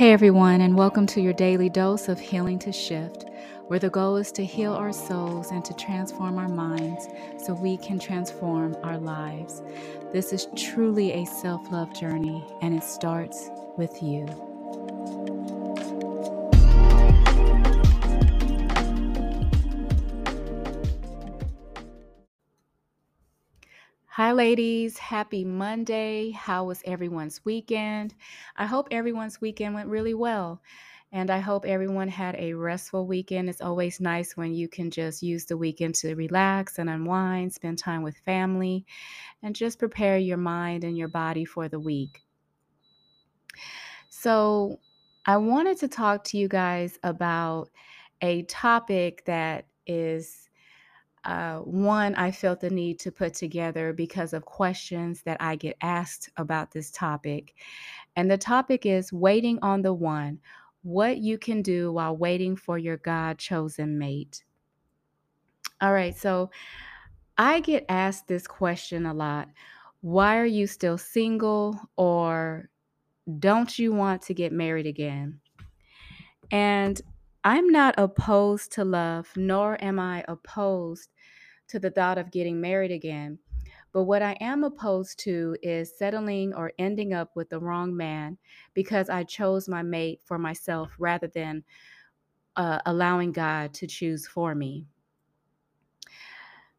Hey everyone, and welcome to your daily dose of healing to shift, where the goal is to heal our souls and to transform our minds so we can transform our lives. This is truly a self love journey, and it starts with you. Hi, ladies. Happy Monday. How was everyone's weekend? I hope everyone's weekend went really well. And I hope everyone had a restful weekend. It's always nice when you can just use the weekend to relax and unwind, spend time with family, and just prepare your mind and your body for the week. So, I wanted to talk to you guys about a topic that is uh, one I felt the need to put together because of questions that I get asked about this topic. And the topic is waiting on the one what you can do while waiting for your God chosen mate. All right, so I get asked this question a lot Why are you still single? Or don't you want to get married again? And I'm not opposed to love, nor am I opposed to the thought of getting married again. But what I am opposed to is settling or ending up with the wrong man because I chose my mate for myself rather than uh, allowing God to choose for me.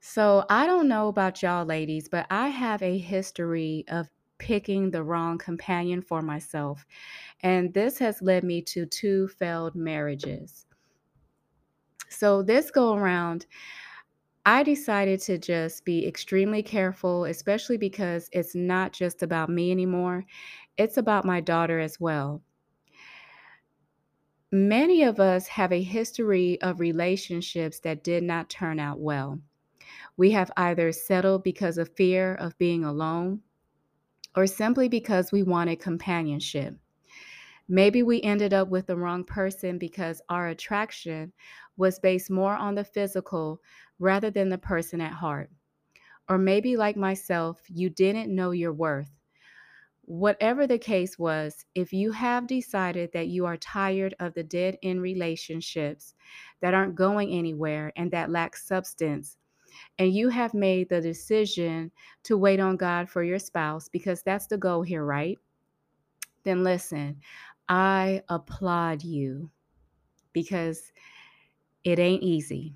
So I don't know about y'all ladies, but I have a history of picking the wrong companion for myself. And this has led me to two failed marriages. So this go around, I decided to just be extremely careful, especially because it's not just about me anymore, it's about my daughter as well. Many of us have a history of relationships that did not turn out well. We have either settled because of fear of being alone or simply because we wanted companionship. Maybe we ended up with the wrong person because our attraction was based more on the physical rather than the person at heart. Or maybe, like myself, you didn't know your worth. Whatever the case was, if you have decided that you are tired of the dead end relationships that aren't going anywhere and that lack substance, and you have made the decision to wait on God for your spouse, because that's the goal here, right? Then listen, I applaud you because it ain't easy.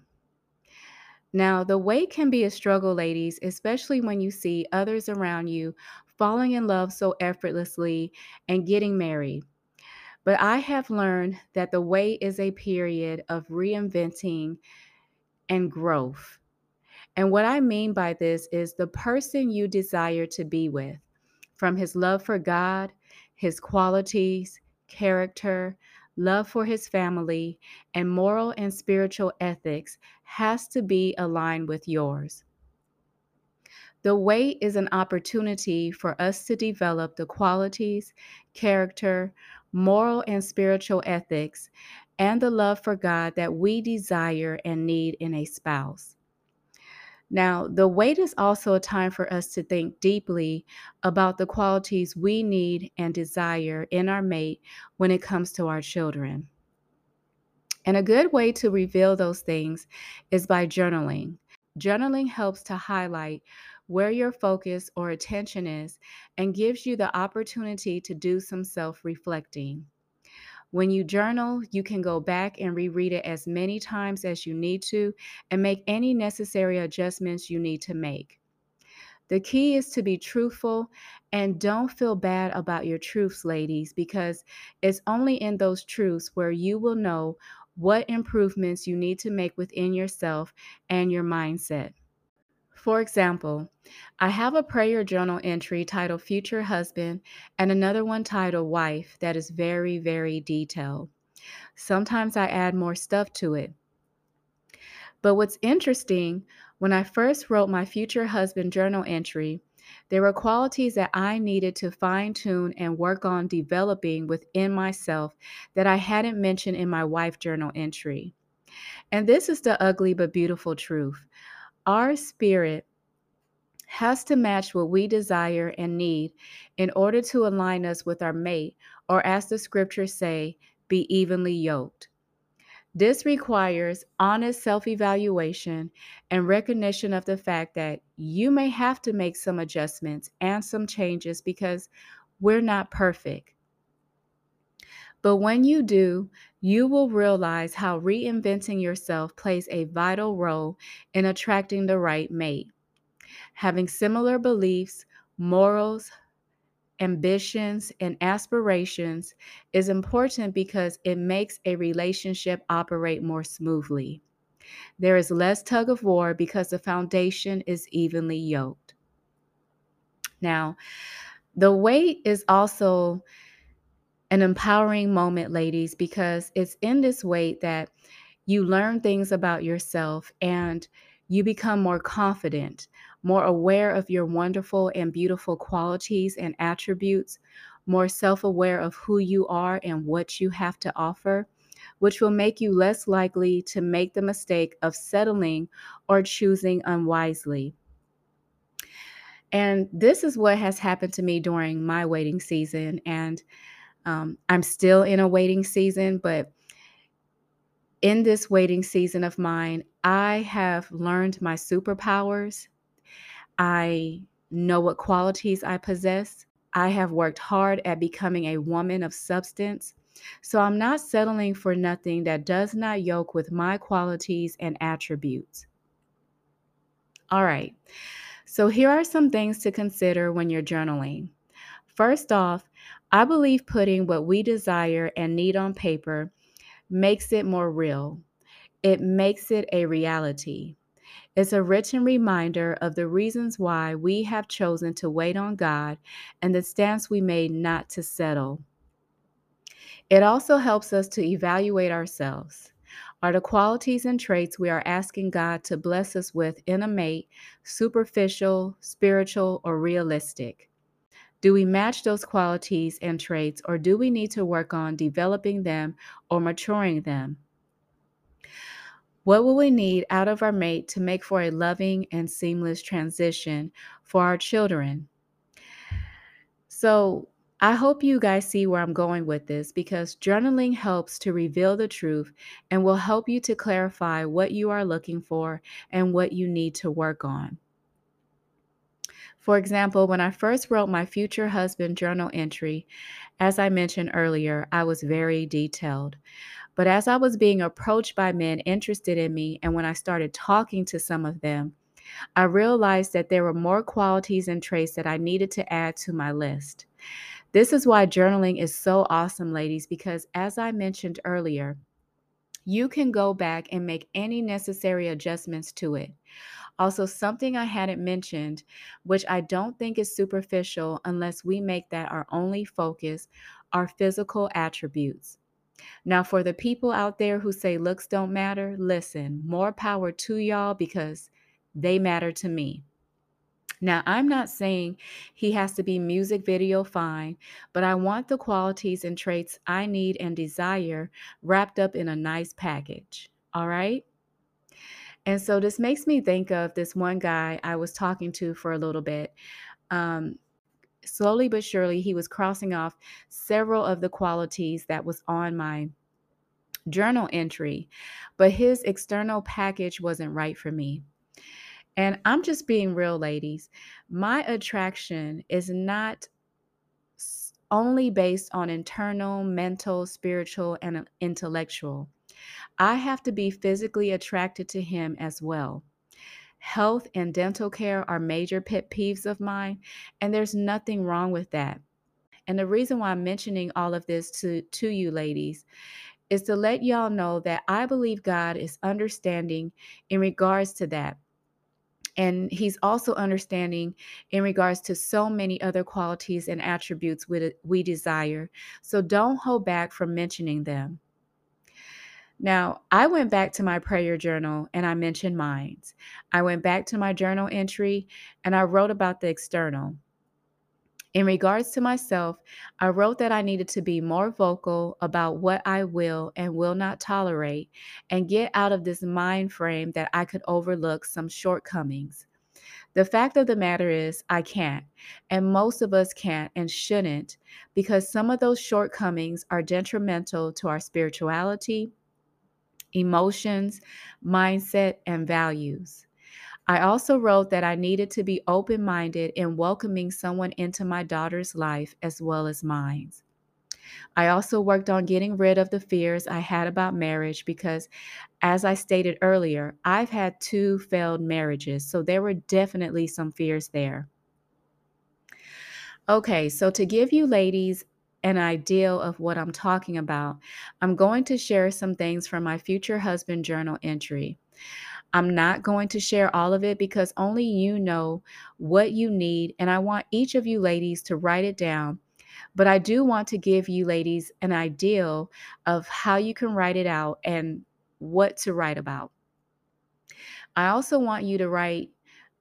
Now, the wait can be a struggle, ladies, especially when you see others around you falling in love so effortlessly and getting married. But I have learned that the wait is a period of reinventing and growth. And what I mean by this is the person you desire to be with, from his love for God, his qualities, character, love for his family, and moral and spiritual ethics has to be aligned with yours. The wait is an opportunity for us to develop the qualities, character, moral and spiritual ethics, and the love for God that we desire and need in a spouse. Now, the wait is also a time for us to think deeply about the qualities we need and desire in our mate when it comes to our children. And a good way to reveal those things is by journaling. Journaling helps to highlight where your focus or attention is and gives you the opportunity to do some self reflecting. When you journal, you can go back and reread it as many times as you need to and make any necessary adjustments you need to make. The key is to be truthful and don't feel bad about your truths, ladies, because it's only in those truths where you will know what improvements you need to make within yourself and your mindset. For example, I have a prayer journal entry titled Future Husband and another one titled Wife that is very, very detailed. Sometimes I add more stuff to it. But what's interesting, when I first wrote my Future Husband journal entry, there were qualities that I needed to fine tune and work on developing within myself that I hadn't mentioned in my wife journal entry. And this is the ugly but beautiful truth. Our spirit has to match what we desire and need in order to align us with our mate, or as the scriptures say, be evenly yoked. This requires honest self evaluation and recognition of the fact that you may have to make some adjustments and some changes because we're not perfect. But when you do, you will realize how reinventing yourself plays a vital role in attracting the right mate. Having similar beliefs, morals, ambitions, and aspirations is important because it makes a relationship operate more smoothly. There is less tug of war because the foundation is evenly yoked. Now, the wait is also an empowering moment, ladies, because it's in this wait that you learn things about yourself and you become more confident, more aware of your wonderful and beautiful qualities and attributes, more self aware of who you are and what you have to offer, which will make you less likely to make the mistake of settling or choosing unwisely. And this is what has happened to me during my waiting season. And um, I'm still in a waiting season, but in this waiting season of mine, I have learned my superpowers. I know what qualities I possess. I have worked hard at becoming a woman of substance. So I'm not settling for nothing that does not yoke with my qualities and attributes. All right. So here are some things to consider when you're journaling. First off, I believe putting what we desire and need on paper makes it more real. It makes it a reality. It's a written reminder of the reasons why we have chosen to wait on God and the stance we made not to settle. It also helps us to evaluate ourselves. Are the qualities and traits we are asking God to bless us with in a mate superficial, spiritual, or realistic? Do we match those qualities and traits, or do we need to work on developing them or maturing them? What will we need out of our mate to make for a loving and seamless transition for our children? So, I hope you guys see where I'm going with this because journaling helps to reveal the truth and will help you to clarify what you are looking for and what you need to work on. For example, when I first wrote my future husband journal entry, as I mentioned earlier, I was very detailed. But as I was being approached by men interested in me, and when I started talking to some of them, I realized that there were more qualities and traits that I needed to add to my list. This is why journaling is so awesome, ladies, because as I mentioned earlier, you can go back and make any necessary adjustments to it. Also, something I hadn't mentioned, which I don't think is superficial unless we make that our only focus, are physical attributes. Now, for the people out there who say looks don't matter, listen, more power to y'all because they matter to me. Now, I'm not saying he has to be music video fine, but I want the qualities and traits I need and desire wrapped up in a nice package. All right? And so this makes me think of this one guy I was talking to for a little bit. Um, slowly but surely, he was crossing off several of the qualities that was on my journal entry, but his external package wasn't right for me. And I'm just being real, ladies. My attraction is not only based on internal, mental, spiritual, and intellectual. I have to be physically attracted to him as well. Health and dental care are major pet peeves of mine, and there's nothing wrong with that. And the reason why I'm mentioning all of this to, to you ladies is to let y'all know that I believe God is understanding in regards to that. And he's also understanding in regards to so many other qualities and attributes we, we desire. So don't hold back from mentioning them. Now, I went back to my prayer journal and I mentioned minds. I went back to my journal entry and I wrote about the external. In regards to myself, I wrote that I needed to be more vocal about what I will and will not tolerate and get out of this mind frame that I could overlook some shortcomings. The fact of the matter is, I can't. And most of us can't and shouldn't because some of those shortcomings are detrimental to our spirituality, emotions, mindset, and values. I also wrote that I needed to be open minded in welcoming someone into my daughter's life as well as mine. I also worked on getting rid of the fears I had about marriage because, as I stated earlier, I've had two failed marriages, so there were definitely some fears there. Okay, so to give you ladies an idea of what I'm talking about, I'm going to share some things from my future husband journal entry. I'm not going to share all of it because only you know what you need, and I want each of you ladies to write it down but I do want to give you ladies an idea of how you can write it out and what to write about. I also want you to write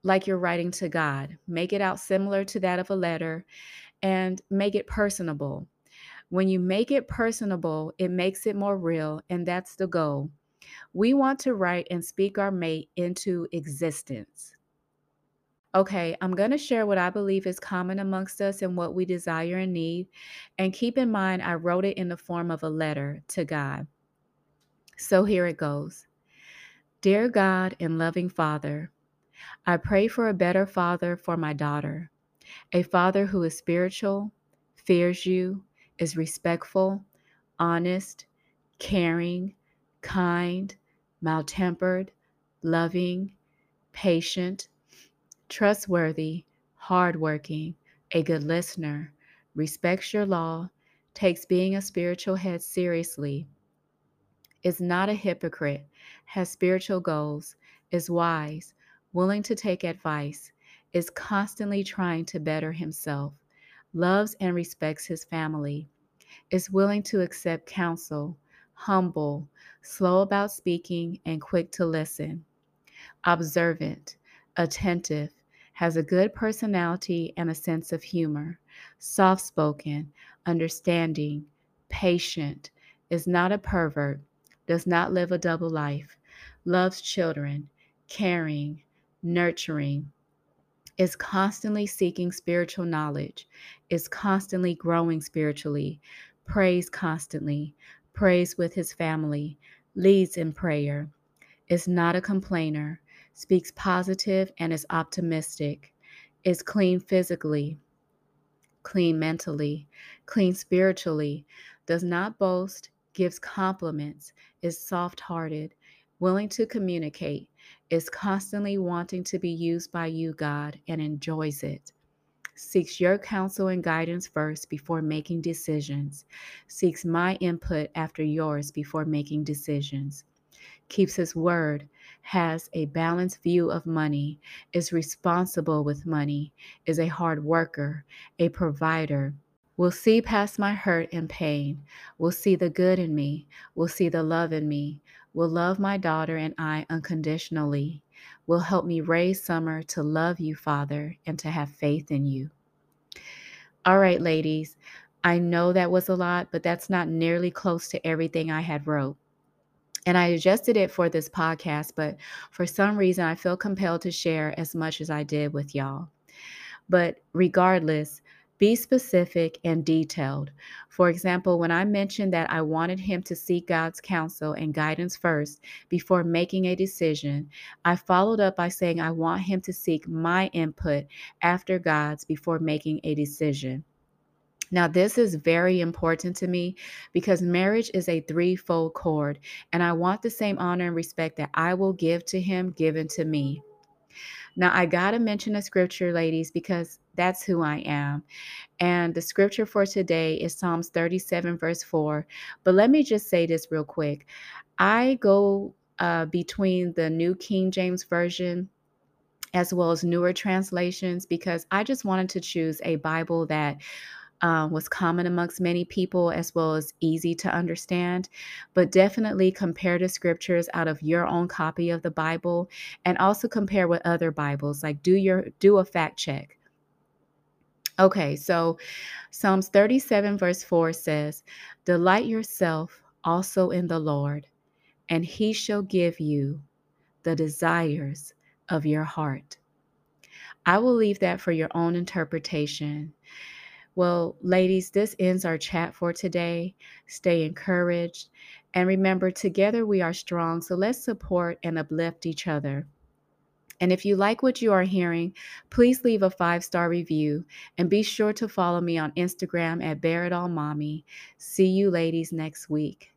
like you're writing to God. Make it out similar to that of a letter and make it personable. When you make it personable, it makes it more real, and that's the goal. We want to write and speak our mate into existence. Okay, I'm going to share what I believe is common amongst us and what we desire and need. And keep in mind, I wrote it in the form of a letter to God. So here it goes Dear God and loving Father, I pray for a better father for my daughter, a father who is spiritual, fears you, is respectful, honest, caring, kind, mild-tempered, loving, patient, trustworthy, hardworking, a good listener, respects your law, takes being a spiritual head seriously, is not a hypocrite, has spiritual goals, is wise, willing to take advice, is constantly trying to better himself, loves and respects his family, is willing to accept counsel, humble, slow about speaking, and quick to listen, observant, attentive, has a good personality and a sense of humor, soft spoken, understanding, patient, is not a pervert, does not live a double life, loves children, caring, nurturing, is constantly seeking spiritual knowledge, is constantly growing spiritually, prays constantly, prays with his family, leads in prayer, is not a complainer, speaks positive and is optimistic, is clean physically, clean mentally, clean spiritually, does not boast, gives compliments, is soft hearted, willing to communicate, is constantly wanting to be used by you, God, and enjoys it. Seeks your counsel and guidance first before making decisions. Seeks my input after yours before making decisions. Keeps his word has a balanced view of money, is responsible with money, is a hard worker, a provider, will see past my hurt and pain, will see the good in me, will see the love in me, will love my daughter and I unconditionally, will help me raise Summer to love you, Father, and to have faith in you. All right, ladies, I know that was a lot, but that's not nearly close to everything I had wrote. And I adjusted it for this podcast, but for some reason, I feel compelled to share as much as I did with y'all. But regardless, be specific and detailed. For example, when I mentioned that I wanted him to seek God's counsel and guidance first before making a decision, I followed up by saying I want him to seek my input after God's before making a decision. Now, this is very important to me because marriage is a threefold cord, and I want the same honor and respect that I will give to him given to me. Now, I got to mention a scripture, ladies, because that's who I am. And the scripture for today is Psalms 37, verse 4. But let me just say this real quick. I go uh, between the New King James Version as well as newer translations because I just wanted to choose a Bible that um, was common amongst many people as well as easy to understand. But definitely compare the scriptures out of your own copy of the Bible and also compare with other Bibles. Like do your do a fact check. Okay, so Psalms 37, verse 4 says, Delight yourself also in the Lord, and he shall give you the desires of your heart. I will leave that for your own interpretation. Well, ladies, this ends our chat for today. Stay encouraged. And remember, together we are strong. So let's support and uplift each other. And if you like what you are hearing, please leave a five star review and be sure to follow me on Instagram at It All Mommy. See you ladies next week.